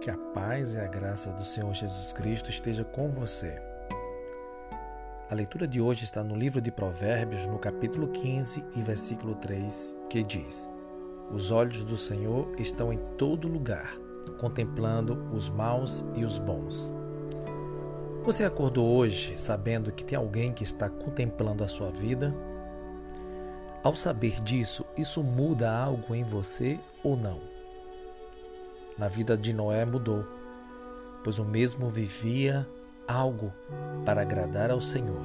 Que a paz e a graça do Senhor Jesus Cristo esteja com você. A leitura de hoje está no livro de Provérbios, no capítulo 15 e versículo 3, que diz: Os olhos do Senhor estão em todo lugar, contemplando os maus e os bons. Você acordou hoje sabendo que tem alguém que está contemplando a sua vida? Ao saber disso, isso muda algo em você ou não? Na vida de Noé mudou, pois o mesmo vivia algo para agradar ao Senhor.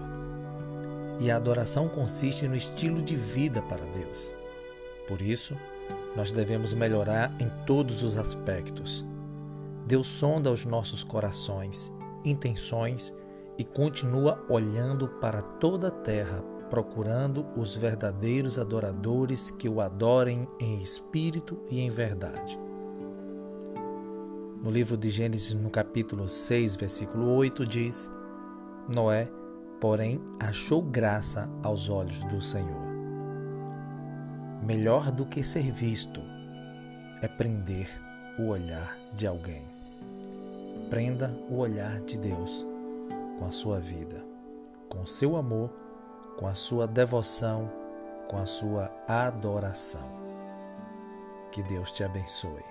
E a adoração consiste no estilo de vida para Deus. Por isso, nós devemos melhorar em todos os aspectos. Deus sonda os nossos corações, intenções e continua olhando para toda a terra procurando os verdadeiros adoradores que o adorem em espírito e em verdade. No livro de Gênesis, no capítulo 6, versículo 8, diz: Noé, porém, achou graça aos olhos do Senhor. Melhor do que ser visto é prender o olhar de alguém. Prenda o olhar de Deus com a sua vida, com o seu amor com a sua devoção, com a sua adoração. Que Deus te abençoe.